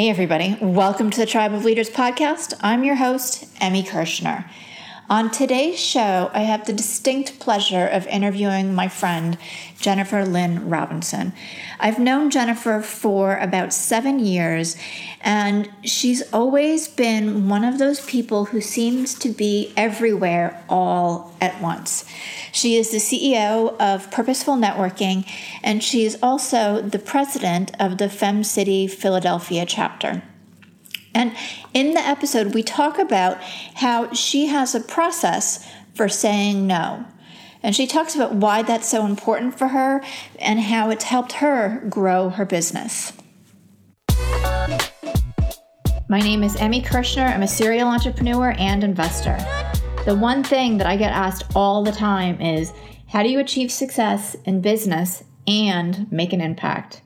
Hey, everybody. Welcome to the Tribe of Leaders podcast. I'm your host, Emmy Kirshner. On today's show, I have the distinct pleasure of interviewing my friend, Jennifer Lynn Robinson. I've known Jennifer for about seven years, and she's always been one of those people who seems to be everywhere all at once. She is the CEO of Purposeful Networking, and she is also the president of the Fem City Philadelphia chapter. And in the episode, we talk about how she has a process for saying no. And she talks about why that's so important for her and how it's helped her grow her business. My name is Emmy Kirshner. I'm a serial entrepreneur and investor. The one thing that I get asked all the time is how do you achieve success in business and make an impact?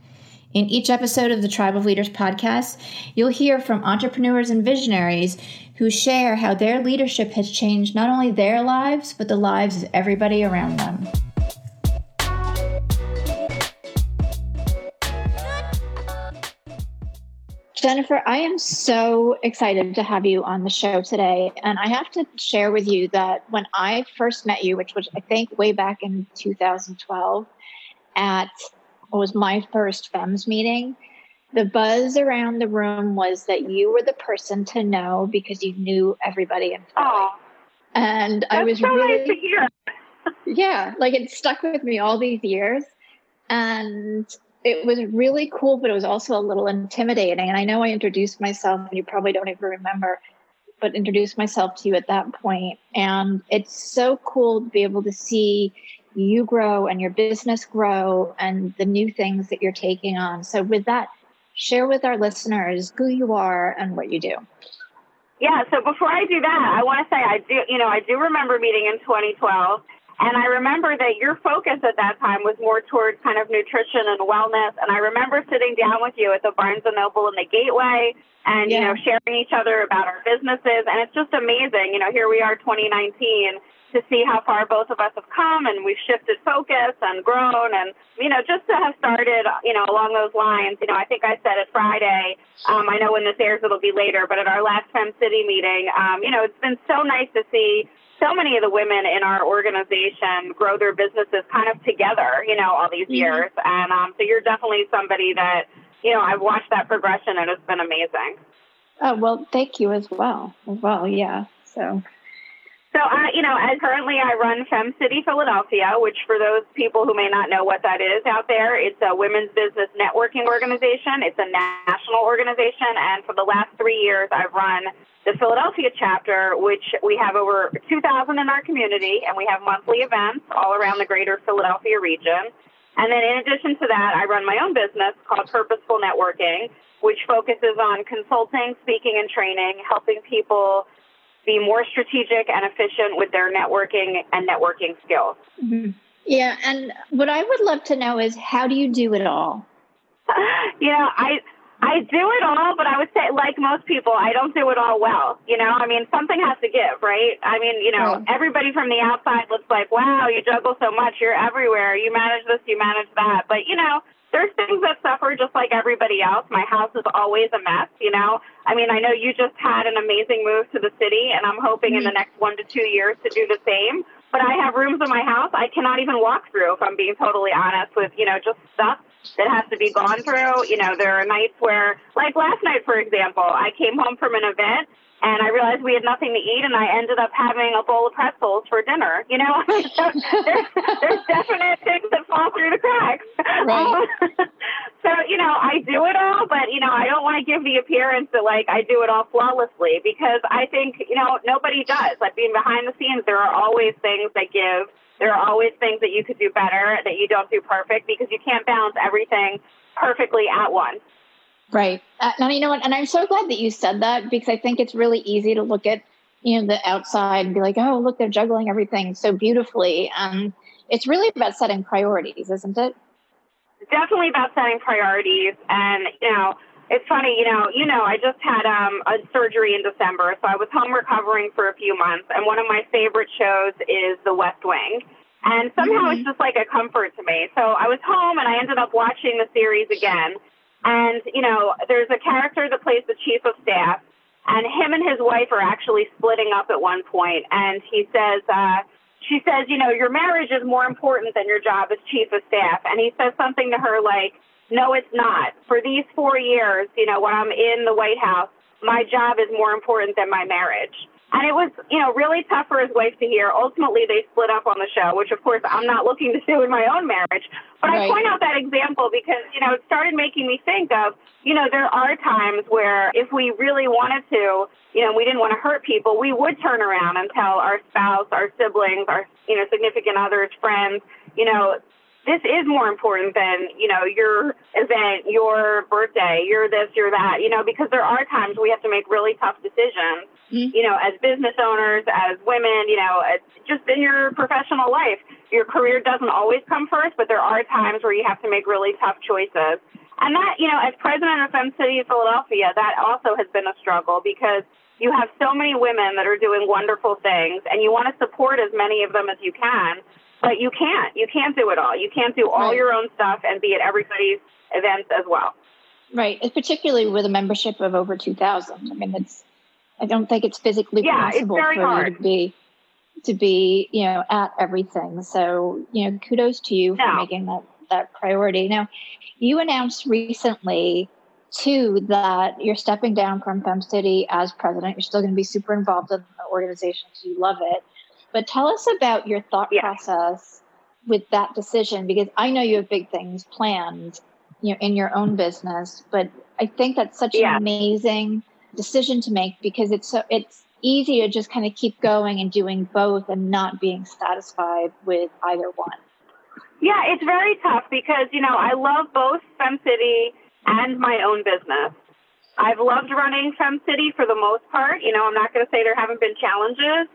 In each episode of the Tribe of Leaders podcast, you'll hear from entrepreneurs and visionaries who share how their leadership has changed not only their lives, but the lives of everybody around them. Jennifer, I am so excited to have you on the show today. And I have to share with you that when I first met you, which was, I think, way back in 2012, at was my first FEMS meeting, the buzz around the room was that you were the person to know because you knew everybody in Philly. And I was so really, nice yeah, like it stuck with me all these years. And it was really cool, but it was also a little intimidating. And I know I introduced myself, and you probably don't even remember, but introduced myself to you at that point. And it's so cool to be able to see you grow and your business grow and the new things that you're taking on. So, with that, share with our listeners who you are and what you do. Yeah, so before I do that, I want to say I do, you know, I do remember meeting in 2012. And I remember that your focus at that time was more towards kind of nutrition and wellness. And I remember sitting down with you at the Barnes and Noble in the Gateway and, yeah. you know, sharing each other about our businesses. And it's just amazing. You know, here we are 2019 to see how far both of us have come and we've shifted focus and grown and you know just to have started you know along those lines. You know i think i said it friday. Um, i know when this airs it'll be later but at our last fem city meeting um, you know it's been so nice to see so many of the women in our organization grow their businesses kind of together you know all these mm-hmm. years. And um, so you're definitely somebody that you know i've watched that progression and it's been amazing. Oh well thank you as well as well yeah so so, uh, you know, as currently I run Fem City Philadelphia, which for those people who may not know what that is out there, it's a women's business networking organization. It's a national organization. And for the last three years, I've run the Philadelphia chapter, which we have over 2,000 in our community, and we have monthly events all around the greater Philadelphia region. And then in addition to that, I run my own business called Purposeful Networking, which focuses on consulting, speaking, and training, helping people be more strategic and efficient with their networking and networking skills. Mm-hmm. Yeah, and what I would love to know is how do you do it all? you know, I I do it all, but I would say, like most people, I don't do it all well. You know, I mean, something has to give, right? I mean, you know, right. everybody from the outside looks like, wow, you juggle so much, you're everywhere, you manage this, you manage that. But, you know, there's things that suffer just like everybody else. My house is always a mess, you know. I mean, I know you just had an amazing move to the city, and I'm hoping in the next one to two years to do the same. But I have rooms in my house I cannot even walk through, if I'm being totally honest, with, you know, just stuff that has to be gone through. You know, there are nights where, like last night, for example, I came home from an event and I realized we had nothing to eat, and I ended up having a bowl of pretzels for dinner. You know, so there's, there's definite things that fall through the cracks. Right. Um, so you know, I do it all, but you know, I don't want to give the appearance that like I do it all flawlessly because I think you know nobody does. Like being behind the scenes, there are always things that give. There are always things that you could do better that you don't do perfect because you can't balance everything perfectly at once. Right. Uh, and you know what? And I'm so glad that you said that because I think it's really easy to look at, you know, the outside and be like, oh, look, they're juggling everything so beautifully. And it's really about setting priorities, isn't it? Definitely about setting priorities. And, you know, it's funny, you know, you know, I just had um, a surgery in December, so I was home recovering for a few months, and one of my favorite shows is The West Wing. And somehow mm-hmm. it's just like a comfort to me. So I was home and I ended up watching the series again And, you know, there's a character that plays the chief of staff, and him and his wife are actually splitting up at one point. And he says, uh, she says, you know, your marriage is more important than your job as chief of staff. And he says something to her like, no, it's not. For these four years, you know, when I'm in the White House, my job is more important than my marriage. And it was, you know, really tough for his wife to hear. Ultimately, they split up on the show, which of course I'm not looking to do in my own marriage. But right. I point out that example because, you know, it started making me think of, you know, there are times where if we really wanted to, you know, we didn't want to hurt people, we would turn around and tell our spouse, our siblings, our, you know, significant others, friends, you know, this is more important than, you know, your event, your birthday, your this, your that, you know, because there are times we have to make really tough decisions, mm-hmm. you know, as business owners, as women, you know, just in your professional life. Your career doesn't always come first, but there are times where you have to make really tough choices. And that, you know, as president of Fem City of Philadelphia, that also has been a struggle because you have so many women that are doing wonderful things and you want to support as many of them as you can but you can't. You can't do it all. You can't do all right. your own stuff and be at everybody's events as well. Right, particularly with a membership of over two thousand. I mean, it's. I don't think it's physically yeah, possible it's for hard. you to be to be, you know, at everything. So, you know, kudos to you no. for making that that priority. Now, you announced recently too that you're stepping down from Fem City as president. You're still going to be super involved in the organization because you love it. But tell us about your thought yeah. process with that decision because I know you have big things planned, you know, in your own business, but I think that's such yeah. an amazing decision to make because it's so it's easy to just kind of keep going and doing both and not being satisfied with either one. Yeah, it's very tough because, you know, I love both Fem City and my own business. I've loved running Fem City for the most part. You know, I'm not going to say there haven't been challenges,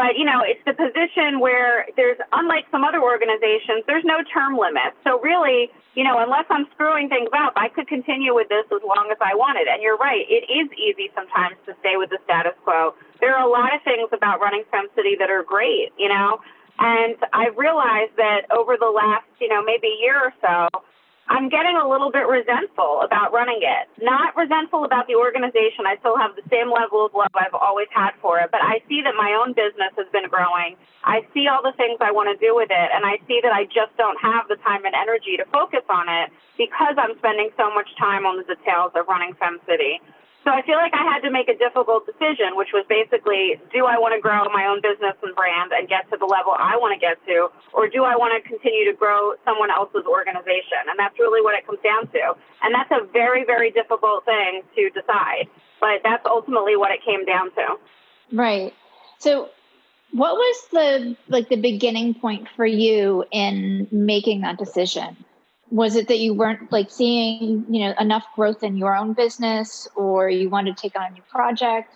but, you know, it's the position where there's, unlike some other organizations, there's no term limit. So really, you know, unless I'm screwing things up, I could continue with this as long as I wanted. And you're right, it is easy sometimes to stay with the status quo. There are a lot of things about running Fem City that are great, you know, and I've realized that over the last, you know, maybe year or so, I'm getting a little bit resentful about running it. Not resentful about the organization. I still have the same level of love I've always had for it, but I see that my own business has been growing. I see all the things I want to do with it, and I see that I just don't have the time and energy to focus on it because I'm spending so much time on the details of running Fem City. So I feel like I had to make a difficult decision, which was basically, do I want to grow my own business and brand and get to the level I want to get to, or do I want to continue to grow someone else's organization? And that's really what it comes down to. And that's a very, very difficult thing to decide, but that's ultimately what it came down to. Right. So what was the like the beginning point for you in making that decision? Was it that you weren't like seeing you know enough growth in your own business or you wanted to take on a new project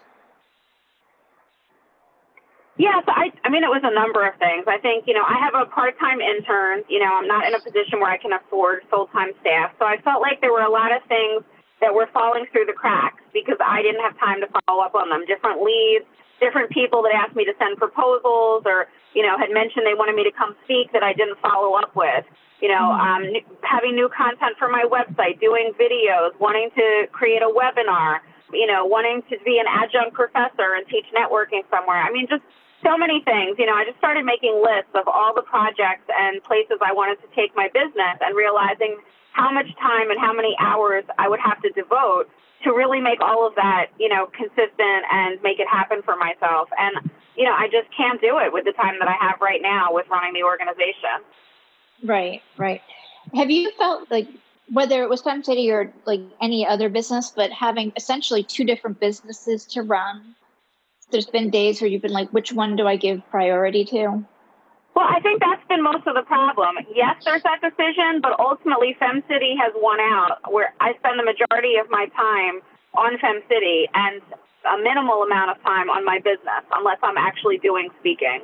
Yes, I, I mean, it was a number of things. I think, you know, I have a part-time intern. You know, I'm not in a position where I can afford full-time staff. So I felt like there were a lot of things that were falling through the cracks because I didn't have time to follow up on them. Different leads, different people that asked me to send proposals or, you know, had mentioned they wanted me to come speak that I didn't follow up with you know, mm-hmm. um, having new content for my website, doing videos, wanting to create a webinar, you know, wanting to be an adjunct professor and teach networking somewhere. I mean, just so many things. You know, I just started making lists of all the projects and places I wanted to take my business and realizing how much time and how many hours I would have to devote to really make all of that, you know, consistent and make it happen for myself. And, you know, I just can't do it with the time that I have right now with running the organization. Right, right. Have you felt like whether it was Fem City or like any other business, but having essentially two different businesses to run? There's been days where you've been like, which one do I give priority to? Well, I think that's been most of the problem. Yes, there's that decision, but ultimately Fem City has won out where I spend the majority of my time on Fem City and a minimal amount of time on my business unless I'm actually doing speaking.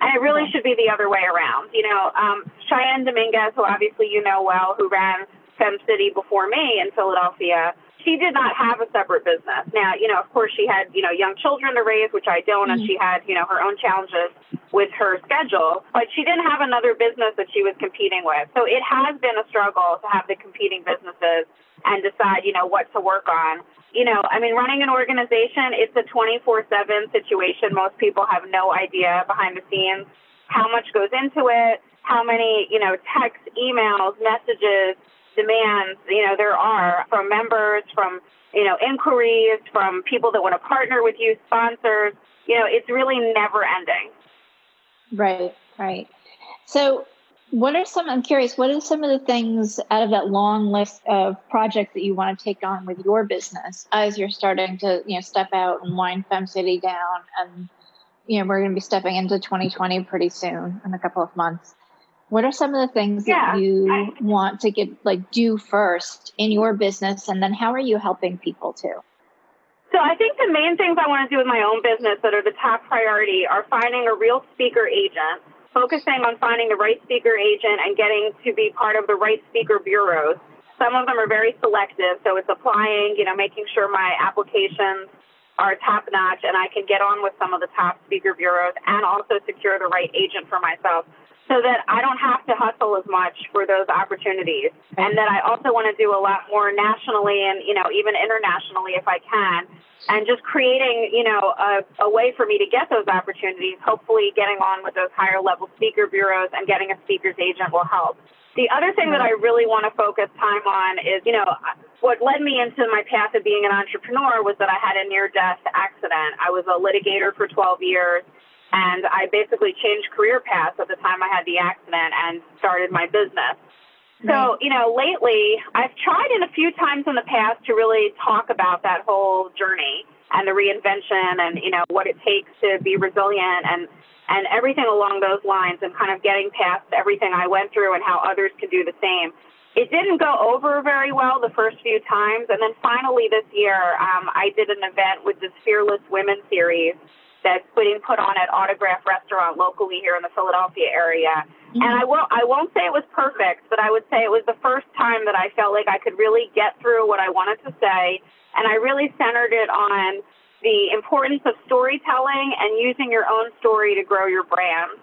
And it really should be the other way around. You know, um, Cheyenne Dominguez, who obviously you know well, who ran Fem City before me in Philadelphia, she did not have a separate business. Now, you know, of course, she had, you know, young children to raise, which I don't, mm-hmm. and she had, you know, her own challenges with her schedule, but she didn't have another business that she was competing with. So it has been a struggle to have the competing businesses and decide, you know, what to work on. You know, I mean, running an organization, it's a 24 7 situation. Most people have no idea behind the scenes how much goes into it, how many, you know, texts, emails, messages, demands, you know, there are from members, from, you know, inquiries, from people that want to partner with you, sponsors. You know, it's really never ending. Right, right. So, what are some, I'm curious, what are some of the things out of that long list of projects that you want to take on with your business as you're starting to, you know, step out and wind Fem City down? And, you know, we're going to be stepping into 2020 pretty soon in a couple of months. What are some of the things yeah, that you I, want to get like do first in your business and then how are you helping people too? So I think the main things I want to do with my own business that are the top priority are finding a real speaker agent, focusing on finding the right speaker agent and getting to be part of the right speaker bureaus. Some of them are very selective, so it's applying, you know, making sure my applications are top notch and I can get on with some of the top speaker bureaus and also secure the right agent for myself so that I don't have to hustle as much for those opportunities. And that I also want to do a lot more nationally and, you know, even internationally if I can. And just creating, you know, a, a way for me to get those opportunities, hopefully getting on with those higher level speaker bureaus and getting a speaker's agent will help. The other thing that I mm-hmm. really want to focus time on is, you know, what led me into my path of being an entrepreneur was that I had a near death accident. I was a litigator for 12 years and I basically changed career paths at the time I had the accident and started my business. So, you know, lately I've tried in a few times in the past to really talk about that whole journey and the reinvention and, you know, what it takes to be resilient and, and everything along those lines and kind of getting past everything I went through and how others can do the same. It didn't go over very well the first few times. And then finally this year, um, I did an event with this Fearless Women series that's being put on at Autograph Restaurant locally here in the Philadelphia area. Mm-hmm. And I won't I won't say it was perfect, but I would say it was the first time that I felt like I could really get through what I wanted to say, and I really centered it on the importance of storytelling and using your own story to grow your brand.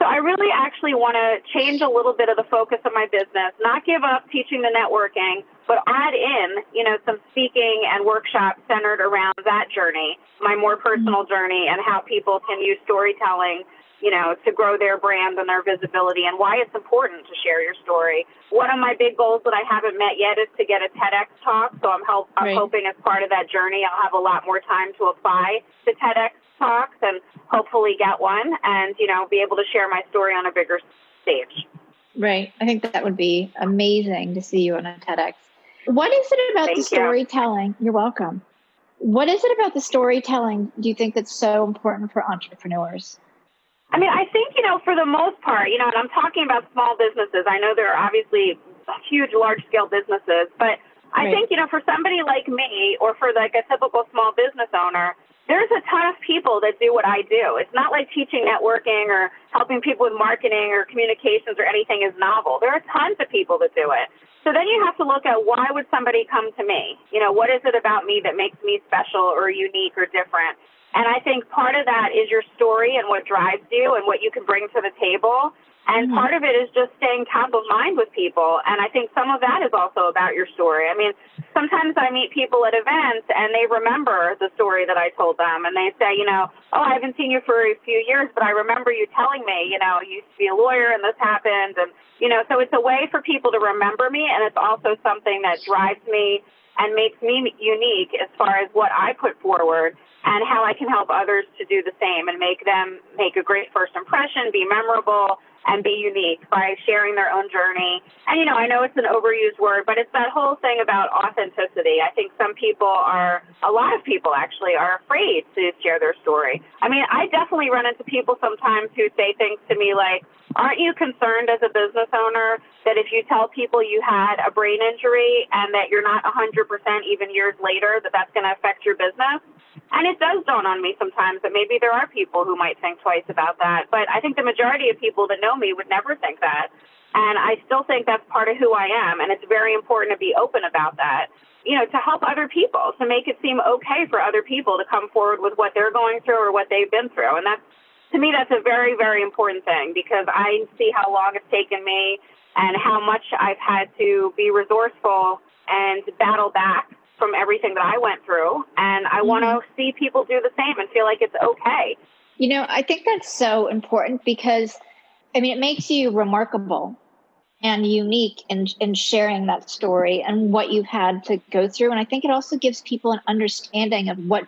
So I really actually want to change a little bit of the focus of my business, not give up teaching the networking, but add in, you know, some speaking and workshops centered around that journey, my more mm-hmm. personal journey and how people can use storytelling, you know, to grow their brand and their visibility and why it's important to share your story. One of my big goals that I haven't met yet is to get a TEDx talk. So I'm, help, I'm right. hoping as part of that journey, I'll have a lot more time to apply to TEDx talks and hopefully get one and, you know, be able to share my story on a bigger stage. Right. I think that would be amazing to see you on a TEDx. What is it about Thank the storytelling? You. You're welcome. What is it about the storytelling do you think that's so important for entrepreneurs? I mean, I think, you know, for the most part, you know, and I'm talking about small businesses. I know there are obviously huge, large scale businesses, but I right. think, you know, for somebody like me or for like a typical small business owner, there's a ton of people that do what I do. It's not like teaching networking or helping people with marketing or communications or anything is novel. There are tons of people that do it. So then you have to look at why would somebody come to me? You know, what is it about me that makes me special or unique or different? And I think part of that is your story and what drives you and what you can bring to the table. And mm-hmm. part of it is just staying top of mind with people. And I think some of that is also about your story. I mean, sometimes I meet people at events and they remember the story that I told them and they say, you know, oh, I haven't seen you for a few years, but I remember you telling me, you know, you used to be a lawyer and this happened. And, you know, so it's a way for people to remember me. And it's also something that drives me and makes me unique as far as what I put forward and how I can help others to do the same and make them make a great first impression, be memorable, and be unique by sharing their own journey. And, you know, I know it's an overused word, but it's that whole thing about authenticity. I think some people are, a lot of people actually, are afraid to share their story. I mean, I definitely run into people sometimes who say things to me like, aren't you concerned as a business owner that if you tell people you had a brain injury and that you're not 100% even years later, that that's going to affect your business? And it does dawn on me sometimes that maybe there are people who might think twice about that. But I think the majority of people that know me would never think that. And I still think that's part of who I am. And it's very important to be open about that, you know, to help other people, to make it seem okay for other people to come forward with what they're going through or what they've been through. And that's, to me, that's a very, very important thing because I see how long it's taken me and how much I've had to be resourceful and battle back from everything that I went through. And I mm-hmm. want to see people do the same and feel like it's okay. You know, I think that's so important because, I mean, it makes you remarkable and unique in, in sharing that story and what you've had to go through. And I think it also gives people an understanding of what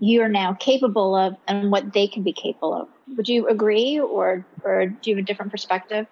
you're now capable of and what they can be capable of. Would you agree or, or do you have a different perspective?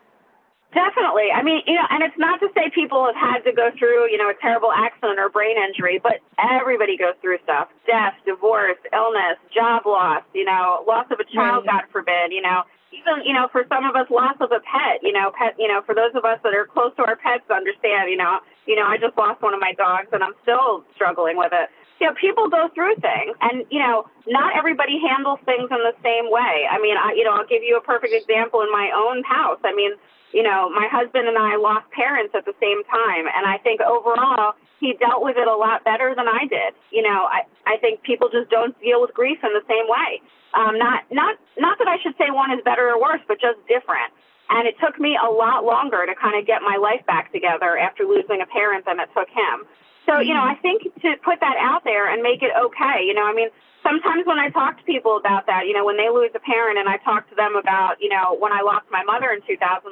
Definitely. I mean, you know, and it's not to say people have had to go through, you know, a terrible accident or brain injury, but everybody goes through stuff. Death, divorce, illness, job loss, you know, loss of a child, right. God forbid, you know, even, you know, for some of us, loss of a pet, you know, pet, you know, for those of us that are close to our pets understand, you know, you know, I just lost one of my dogs and I'm still struggling with it. You know, people go through things and, you know, not everybody handles things in the same way. I mean, I, you know, I'll give you a perfect example in my own house. I mean, you know, my husband and I lost parents at the same time. And I think overall, he dealt with it a lot better than I did. You know, I, I think people just don't deal with grief in the same way. Um, not, not, not that I should say one is better or worse, but just different. And it took me a lot longer to kind of get my life back together after losing a parent than it took him. So, you know, mm-hmm. I think to put that out there and make it okay, you know, I mean, sometimes when I talk to people about that, you know, when they lose a parent and I talk to them about, you know, when I lost my mother in 2011,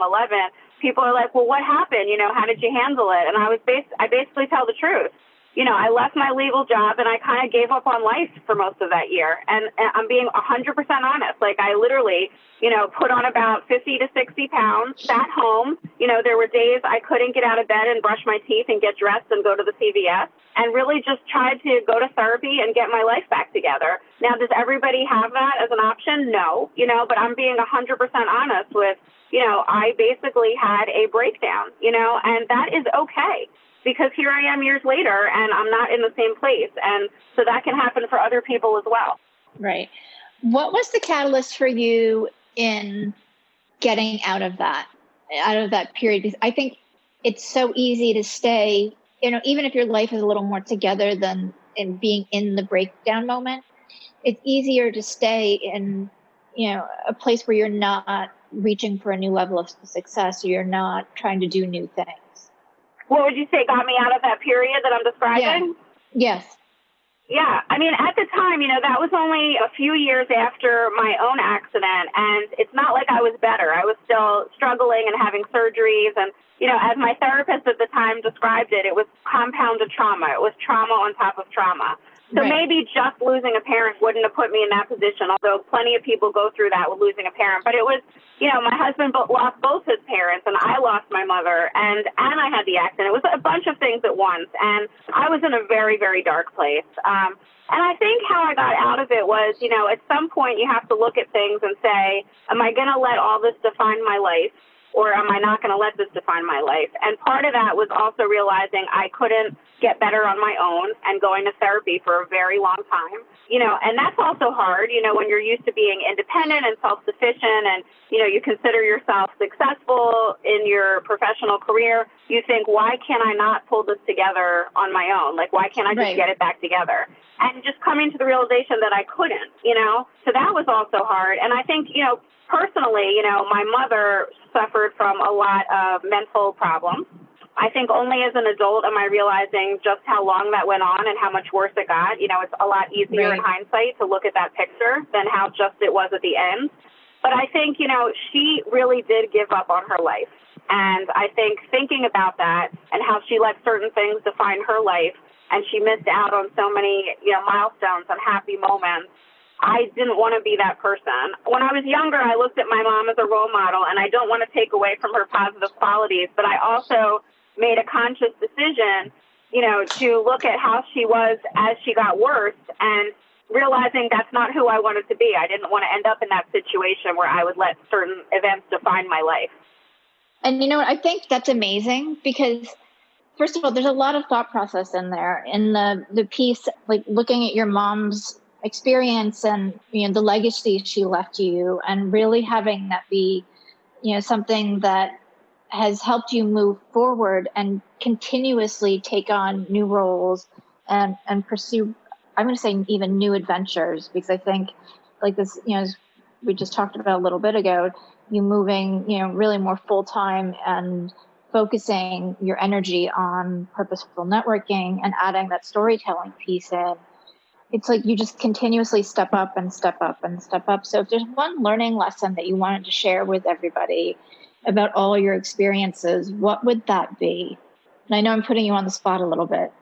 people are like, well, what happened? You know, how did you handle it? And I was bas- I basically tell the truth you know, I left my legal job and I kind of gave up on life for most of that year. And, and I'm being 100% honest. Like, I literally, you know, put on about 50 to 60 pounds, sat home. You know, there were days I couldn't get out of bed and brush my teeth and get dressed and go to the CVS and really just tried to go to therapy and get my life back together. Now, does everybody have that as an option? No, you know, but I'm being 100% honest with, you know, I basically had a breakdown, you know, and that is okay because here I am years later and I'm not in the same place. And so that can happen for other people as well. Right. What was the catalyst for you in getting out of that, out of that period? Because I think it's so easy to stay, you know, even if your life is a little more together than in being in the breakdown moment, it's easier to stay in, you know, a place where you're not reaching for a new level of success or you're not trying to do new things what would you say got me out of that period that I'm describing? Yeah. Yes. Yeah, I mean, at the time, you know, that was only a few years after my own accident, and it's not like I was better. I was still struggling and having surgeries, and you know, as my therapist at the time described it, it was compounded trauma. It was trauma on top of trauma. So right. maybe just losing a parent wouldn't have put me in that position, although plenty of people go through that with losing a parent. But it was, you know, my husband lost both his parents, and I lost my mother, and and I had the accident. It was a bunch of things at once, and I was in a very very dark place. Um, and I think how I got out of it was, you know, at some point you have to look at things and say, am I going to let all this define my life? or am I not going to let this define my life? And part of that was also realizing I couldn't get better on my own and going to therapy for a very long time. You know, and that's also hard, you know, when you're used to being independent and self sufficient and, you know, you consider yourself successful in your professional career, you think, why can't I not pull this together on my own? Like, why can't I just right. get it back together? And just coming to the realization that I couldn't, you know, so that was also hard. And I think, you know, personally, you know, my mother suffered from a lot of mental problems. I think only as an adult am I realizing just how long that went on and how much worse it got. You know, it's a lot easier right. in hindsight to look at that picture than how just it was at the end. But I think, you know, she really did give up on her life. And I think thinking about that and how she let certain things define her life and she missed out on so many, you know, milestones and happy moments I didn't want to be that person. When I was younger, I looked at my mom as a role model, and I don't want to take away from her positive qualities, but I also made a conscious decision, you know, to look at how she was as she got worse and realizing that's not who I wanted to be. I didn't want to end up in that situation where I would let certain events define my life. And you know what? I think that's amazing because first of all, there's a lot of thought process in there. In the the piece, like looking at your mom's experience and you know the legacy she left you and really having that be you know something that has helped you move forward and continuously take on new roles and and pursue i'm going to say even new adventures because i think like this you know we just talked about a little bit ago you moving you know really more full time and focusing your energy on purposeful networking and adding that storytelling piece in it's like you just continuously step up and step up and step up. So if there's one learning lesson that you wanted to share with everybody about all your experiences, what would that be? And I know I'm putting you on the spot a little bit.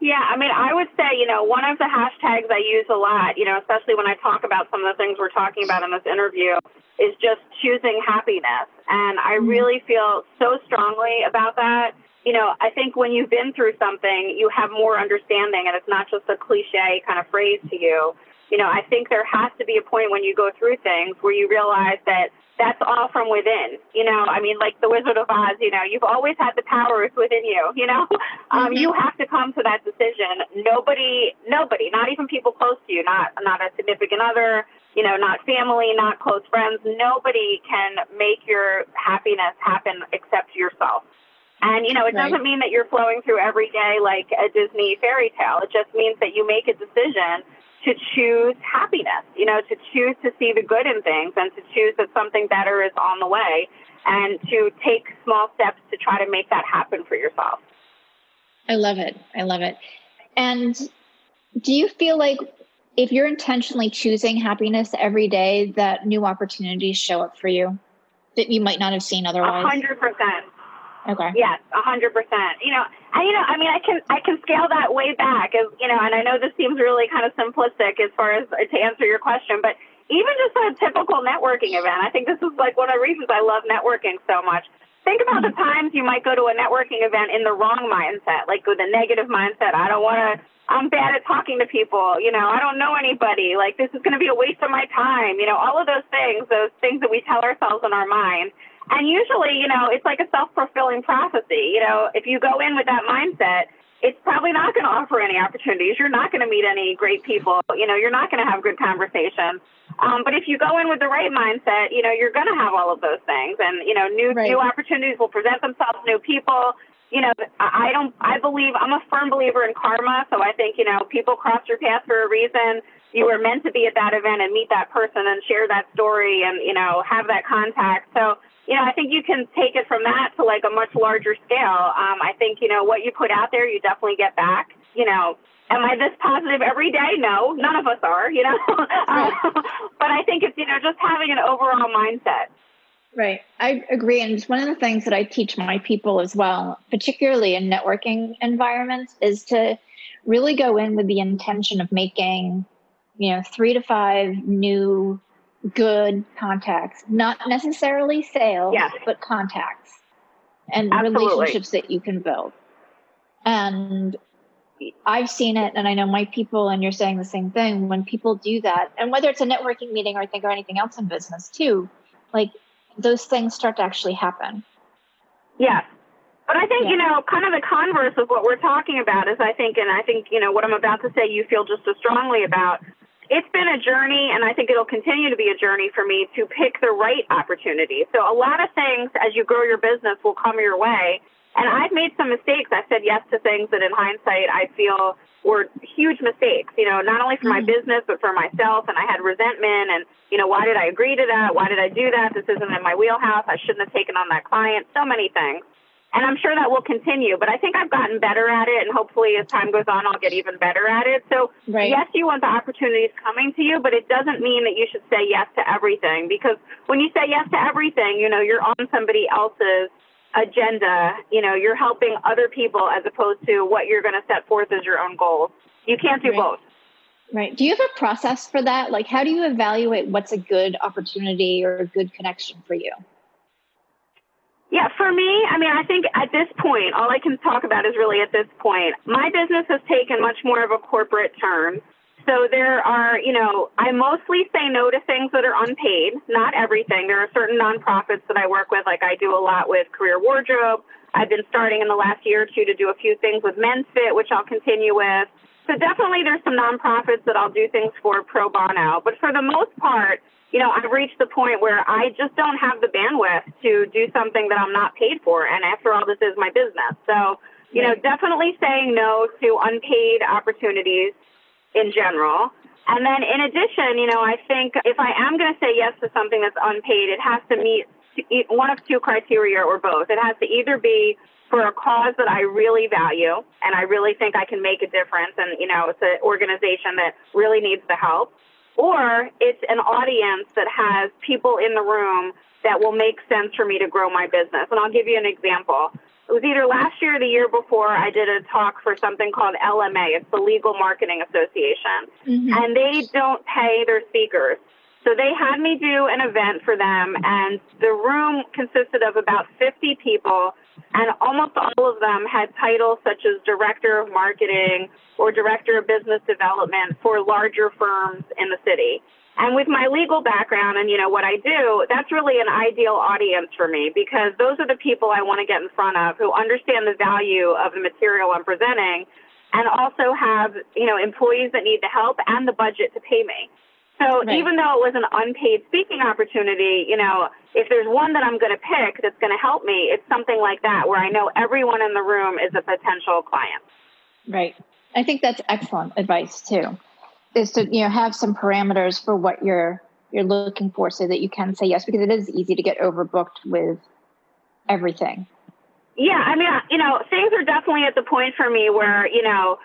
Yeah, I mean, I would say, you know, one of the hashtags I use a lot, you know, especially when I talk about some of the things we're talking about in this interview, is just choosing happiness. And I mm-hmm. really feel so strongly about that. You know, I think when you've been through something, you have more understanding, and it's not just a cliche kind of phrase to you. You know, I think there has to be a point when you go through things where you realize that that's all from within. You know, I mean, like the Wizard of Oz, you know, you've always had the powers within you, you know? Um, mm-hmm. you have to come to that decision. Nobody, nobody, not even people close to you, not, not a significant other, you know, not family, not close friends, nobody can make your happiness happen except yourself. And, you know, it right. doesn't mean that you're flowing through every day like a Disney fairy tale. It just means that you make a decision to choose happiness, you know, to choose to see the good in things and to choose that something better is on the way and to take small steps to try to make that happen for yourself. I love it. I love it. And do you feel like if you're intentionally choosing happiness every day, that new opportunities show up for you that you might not have seen otherwise? A hundred percent. Okay. Yes, a hundred percent. You know, and you know, I mean, I can I can scale that way back, as you know, and I know this seems really kind of simplistic as far as uh, to answer your question, but even just a typical networking event, I think this is like one of the reasons I love networking so much. Think about the mm-hmm. times you might go to a networking event in the wrong mindset, like with a negative mindset. I don't want to. I'm bad at talking to people. You know, I don't know anybody. Like this is going to be a waste of my time. You know, all of those things, those things that we tell ourselves in our mind and usually, you know, it's like a self fulfilling prophecy. You know, if you go in with that mindset, it's probably not going to offer any opportunities. You're not going to meet any great people. You know, you're not going to have good conversations. Um, but if you go in with the right mindset, you know, you're going to have all of those things, and you know, new right. new opportunities will present themselves. New people. You know, I don't. I believe I'm a firm believer in karma. So I think you know, people cross your path for a reason. You were meant to be at that event and meet that person and share that story and you know have that contact. So you know, I think you can take it from that to like a much larger scale. Um, I think, you know, what you put out there, you definitely get back. You know, am I this positive every day? No, none of us are, you know. um, but I think it's, you know, just having an overall mindset. Right. I agree. And one of the things that I teach my people as well, particularly in networking environments, is to really go in with the intention of making, you know, three to five new good contacts, not necessarily sales, yes. but contacts and Absolutely. relationships that you can build. And I've seen it, and I know my people, and you're saying the same thing. When people do that, and whether it's a networking meeting or I think or anything else in business too, like those things start to actually happen. Yeah. But I think, yeah. you know, kind of the converse of what we're talking about is I think, and I think, you know, what I'm about to say you feel just as strongly about it's been a journey, and I think it'll continue to be a journey for me to pick the right opportunity. So a lot of things as you grow your business will come your way. And I've made some mistakes. I've said yes to things that in hindsight I feel were huge mistakes, you know, not only for my mm-hmm. business, but for myself. And I had resentment and, you know, why did I agree to that? Why did I do that? This isn't in my wheelhouse. I shouldn't have taken on that client. So many things. And I'm sure that will continue, but I think I've gotten better at it, and hopefully as time goes on, I'll get even better at it. So, right. yes, you want the opportunities coming to you, but it doesn't mean that you should say yes to everything because when you say yes to everything, you know, you're on somebody else's agenda. You know, you're helping other people as opposed to what you're going to set forth as your own goals. You can't do right. both. Right. Do you have a process for that? Like, how do you evaluate what's a good opportunity or a good connection for you? Yeah, for me, I mean, I think at this point, all I can talk about is really at this point. My business has taken much more of a corporate turn. So there are, you know, I mostly say no to things that are unpaid, not everything. There are certain nonprofits that I work with, like I do a lot with Career Wardrobe. I've been starting in the last year or two to do a few things with MenzFit, which I'll continue with. So definitely there's some nonprofits that I'll do things for pro bono, but for the most part, you know, I've reached the point where I just don't have the bandwidth to do something that I'm not paid for. And after all, this is my business. So, you know, definitely saying no to unpaid opportunities in general. And then in addition, you know, I think if I am going to say yes to something that's unpaid, it has to meet one of two criteria or both. It has to either be for a cause that I really value and I really think I can make a difference and you know it's an organization that really needs the help or it's an audience that has people in the room that will make sense for me to grow my business. And I'll give you an example. It was either last year or the year before I did a talk for something called LMA it's the Legal Marketing Association. Mm-hmm. and they don't pay their speakers. So they had me do an event for them, and the room consisted of about 50 people, and almost all of them had titles such as Director of Marketing or Director of Business Development for larger firms in the city. And with my legal background and you know what I do, that's really an ideal audience for me because those are the people I want to get in front of who understand the value of the material I'm presenting and also have, you know, employees that need the help and the budget to pay me. So right. even though it was an unpaid speaking opportunity, you know, if there's one that I'm going to pick that's going to help me, it's something like that where I know everyone in the room is a potential client. Right. I think that's excellent advice too. Is to you know have some parameters for what you're you're looking for so that you can say yes because it is easy to get overbooked with everything. Yeah, I mean, you know, things are definitely at the point for me where, you know,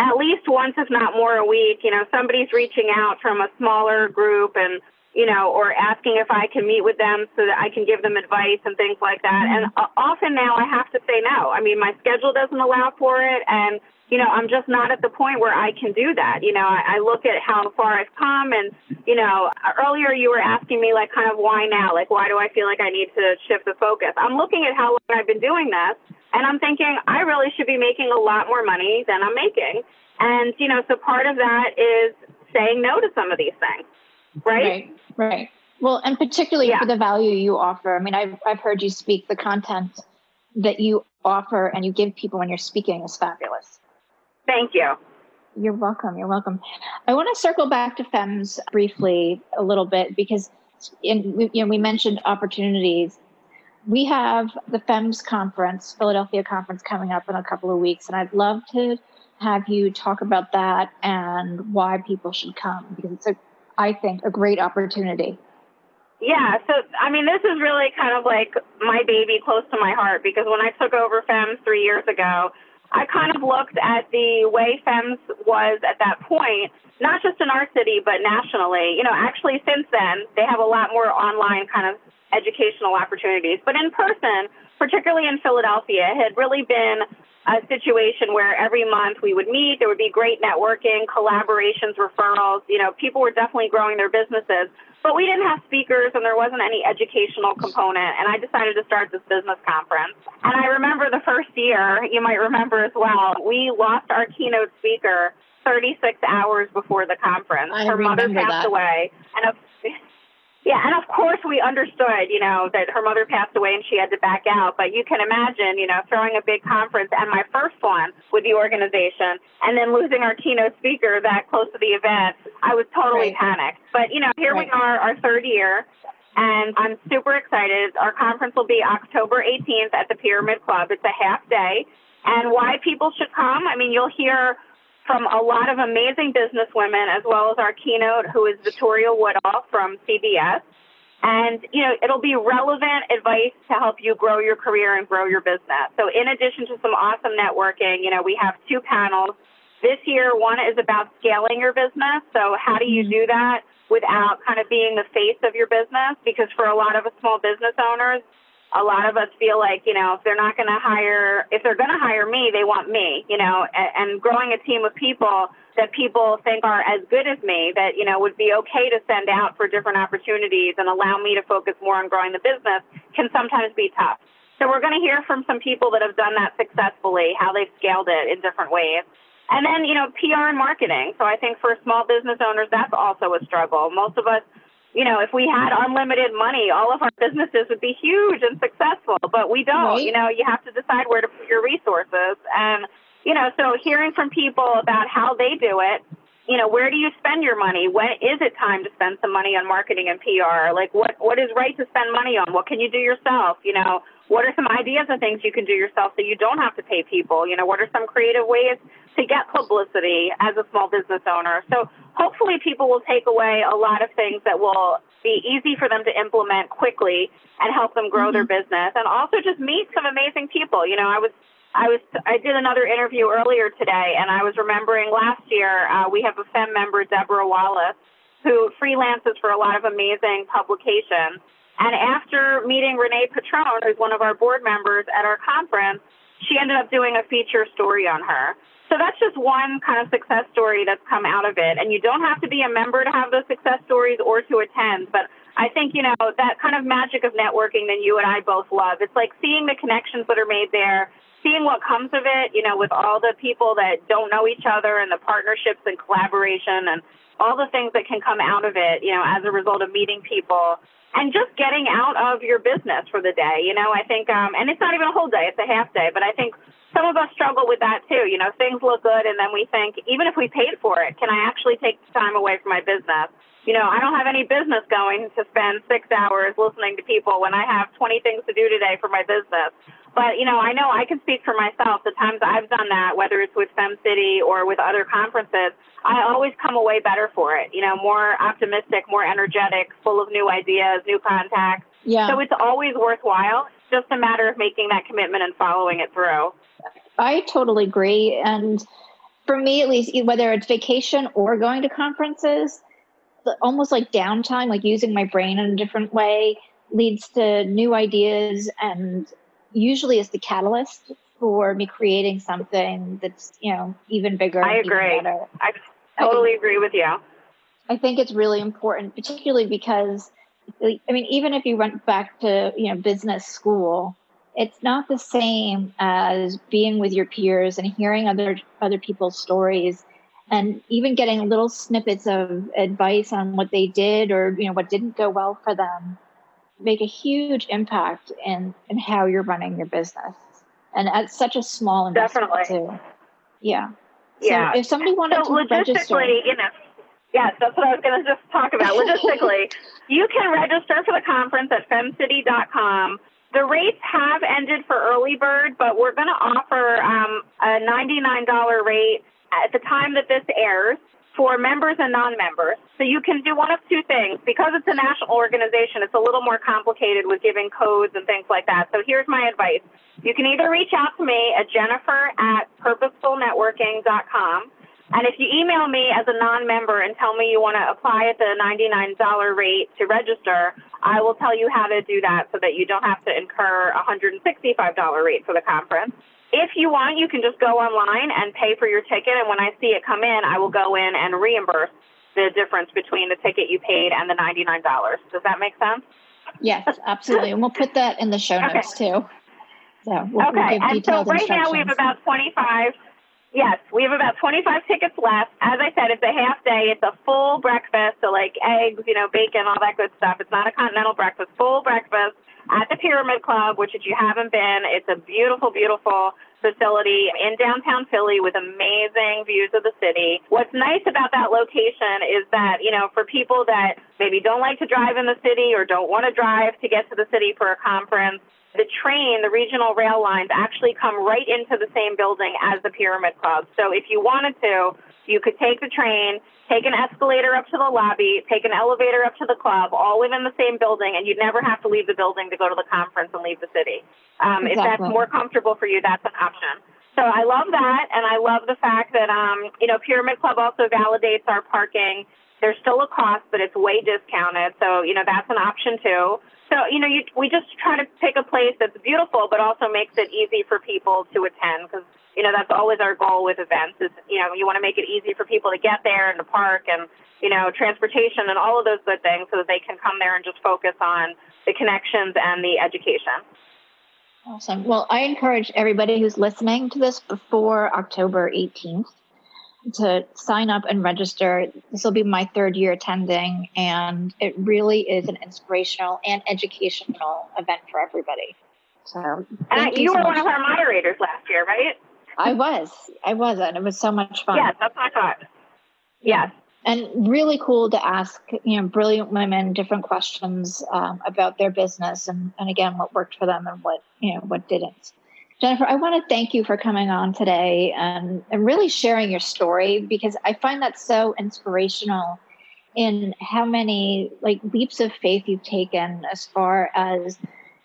at least once, if not more, a week, you know, somebody's reaching out from a smaller group and, you know, or asking if I can meet with them so that I can give them advice and things like that. And uh, often now I have to say no. I mean, my schedule doesn't allow for it. And, you know, I'm just not at the point where I can do that. You know, I, I look at how far I've come and, you know, earlier you were asking me like kind of why now? Like, why do I feel like I need to shift the focus? I'm looking at how long I've been doing this and I'm thinking, I really should be making a lot more money than I'm making. And, you know, so part of that is saying no to some of these things, right? Right, right. Well, and particularly yeah. for the value you offer. I mean, I've, I've heard you speak, the content that you offer and you give people when you're speaking is fabulous. Thank you. You're welcome. You're welcome. I want to circle back to FEMS briefly a little bit because in, you know, we mentioned opportunities we have the FEMS conference, Philadelphia conference, coming up in a couple of weeks, and I'd love to have you talk about that and why people should come because it's a, I think, a great opportunity. Yeah, so I mean, this is really kind of like my baby close to my heart because when I took over FEMS three years ago, I kind of looked at the way FEMS was at that point, not just in our city, but nationally. You know, actually, since then, they have a lot more online kind of educational opportunities. But in person, particularly in Philadelphia, had really been a situation where every month we would meet, there would be great networking, collaborations, referrals. You know, people were definitely growing their businesses, but we didn't have speakers and there wasn't any educational component. And I decided to start this business conference. And I remember the first year, you might remember as well, we lost our keynote speaker 36 hours before the conference. I Her mother passed that. away. And yeah, and of course we understood, you know, that her mother passed away and she had to back out. But you can imagine, you know, throwing a big conference and my first one with the organization and then losing our keynote speaker that close to the event. I was totally right. panicked. But, you know, here right. we are, our third year. And I'm super excited. Our conference will be October 18th at the Pyramid Club. It's a half day. And why people should come, I mean, you'll hear from a lot of amazing businesswomen, as well as our keynote, who is Victoria Woodall from CBS. And, you know, it'll be relevant advice to help you grow your career and grow your business. So in addition to some awesome networking, you know, we have two panels. This year, one is about scaling your business. So how do you mm-hmm. do that without kind of being the face of your business? Because for a lot of small business owners, a lot of us feel like, you know, if they're not going to hire, if they're going to hire me, they want me, you know, and, and growing a team of people that people think are as good as me that, you know, would be okay to send out for different opportunities and allow me to focus more on growing the business can sometimes be tough. So we're going to hear from some people that have done that successfully, how they've scaled it in different ways. And then, you know, PR and marketing. So I think for small business owners, that's also a struggle. Most of us you know, if we had mm-hmm. unlimited money, all of our businesses would be huge and successful, but we don't. Right. You know, you have to decide where to put your resources. And, you know, so hearing from people about how they do it, you know, where do you spend your money? When is it time to spend some money on marketing and PR? Like what what is right to spend money on? What can you do yourself? You know, what are some ideas and things you can do yourself so you don't have to pay people? You know, what are some creative ways to get publicity as a small business owner? So hopefully people will take away a lot of things that will be easy for them to implement quickly and help them grow mm-hmm. their business and also just meet some amazing people. You know, I was I was I did another interview earlier today, and I was remembering last year uh, we have a FEM member, Deborah Wallace, who freelances for a lot of amazing publications. And after meeting Renee Patron, who's one of our board members at our conference, she ended up doing a feature story on her. So that's just one kind of success story that's come out of it. And you don't have to be a member to have those success stories or to attend. But I think, you know, that kind of magic of networking that you and I both love. It's like seeing the connections that are made there, seeing what comes of it, you know, with all the people that don't know each other and the partnerships and collaboration and all the things that can come out of it, you know, as a result of meeting people and just getting out of your business for the day. You know, I think, um, and it's not even a whole day, it's a half day, but I think some of us struggle with that too. You know, things look good and then we think, even if we paid for it, can I actually take time away from my business? You know, I don't have any business going to spend six hours listening to people when I have 20 things to do today for my business. But, you know, I know I can speak for myself. The times I've done that, whether it's with Fem City or with other conferences, I always come away better for it. You know, more optimistic, more energetic, full of new ideas, new contacts. Yeah. So it's always worthwhile. It's just a matter of making that commitment and following it through. I totally agree. And for me, at least, whether it's vacation or going to conferences, almost like downtime, like using my brain in a different way, leads to new ideas and usually is the catalyst for me creating something that's you know even bigger. I agree. I totally I, agree with you. I think it's really important, particularly because I mean, even if you went back to you know business school, it's not the same as being with your peers and hearing other other people's stories and even getting little snippets of advice on what they did or you know what didn't go well for them make a huge impact in in how you're running your business and at such a small investment Definitely. too yeah yeah so if somebody wanted so to register you know Yes, that's what I was going to just talk about. Logistically, you can register for the conference at femcity.com. The rates have ended for early bird, but we're going to offer um, a $99 rate at the time that this airs for members and non-members. So you can do one of two things. Because it's a national organization, it's a little more complicated with giving codes and things like that. So here's my advice. You can either reach out to me at jennifer at purposefulnetworking.com. And if you email me as a non-member and tell me you want to apply at the $99 rate to register, I will tell you how to do that so that you don't have to incur a $165 rate for the conference. If you want, you can just go online and pay for your ticket, and when I see it come in, I will go in and reimburse the difference between the ticket you paid and the $99. Does that make sense? Yes, absolutely. and we'll put that in the show notes okay. too. So we'll, okay, we'll and so right now we have about 25. Yes, we have about 25 tickets left. As I said, it's a half day. It's a full breakfast, so like eggs, you know, bacon, all that good stuff. It's not a continental breakfast, full breakfast at the Pyramid Club, which if you haven't been, it's a beautiful, beautiful facility in downtown Philly with amazing views of the city. What's nice about that location is that, you know, for people that maybe don't like to drive in the city or don't want to drive to get to the city for a conference, the train, the regional rail lines actually come right into the same building as the Pyramid Club. So if you wanted to, you could take the train, take an escalator up to the lobby, take an elevator up to the club, all within the same building, and you'd never have to leave the building to go to the conference and leave the city. Um, exactly. If that's more comfortable for you, that's an option. So I love that, and I love the fact that um, you know Pyramid Club also validates our parking. There's still a cost, but it's way discounted. So you know that's an option too. So, you know, you, we just try to pick a place that's beautiful, but also makes it easy for people to attend because, you know, that's always our goal with events is, you know, you want to make it easy for people to get there and to park and, you know, transportation and all of those good things so that they can come there and just focus on the connections and the education. Awesome. Well, I encourage everybody who's listening to this before October 18th to sign up and register. This will be my third year attending, and it really is an inspirational and educational event for everybody. So, and you, you so were one of our moderators last year, right? I was. I was. And it was so much fun. Yes, that's what I thought. Yes. And really cool to ask, you know, brilliant women different questions um, about their business and, and again, what worked for them and what, you know, what didn't. Jennifer, I want to thank you for coming on today and, and really sharing your story because I find that so inspirational in how many like leaps of faith you've taken as far as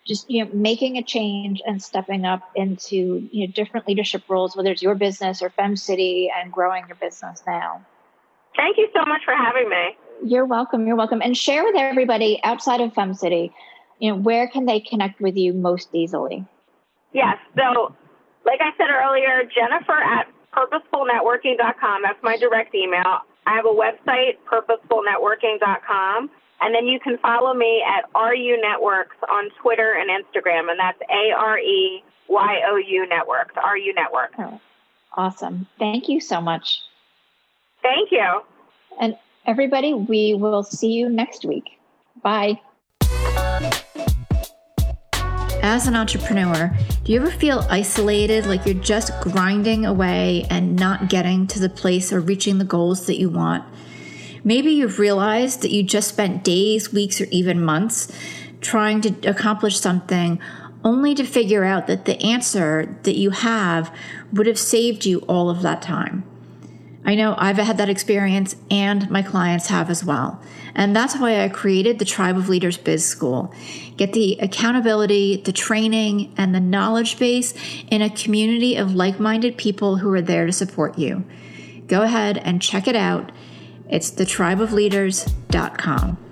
just you know making a change and stepping up into you know different leadership roles whether it's your business or fem city and growing your business now. Thank you so much for having me. You're welcome you're welcome. And share with everybody outside of fem city you know where can they connect with you most easily yes so like i said earlier jennifer at purposefulnetworking.com that's my direct email i have a website purposefulnetworking.com and then you can follow me at RU Networks on Twitter and Instagram, and that's A R E Y O U Networks, RU Networks. Oh, awesome. Thank you so much. Thank you. And everybody, we will see you next week. Bye. As an entrepreneur, do you ever feel isolated, like you're just grinding away and not getting to the place or reaching the goals that you want? Maybe you've realized that you just spent days, weeks, or even months trying to accomplish something only to figure out that the answer that you have would have saved you all of that time. I know I've had that experience and my clients have as well. And that's why I created the Tribe of Leaders Biz School. Get the accountability, the training, and the knowledge base in a community of like minded people who are there to support you. Go ahead and check it out it's thetribeofleaders.com.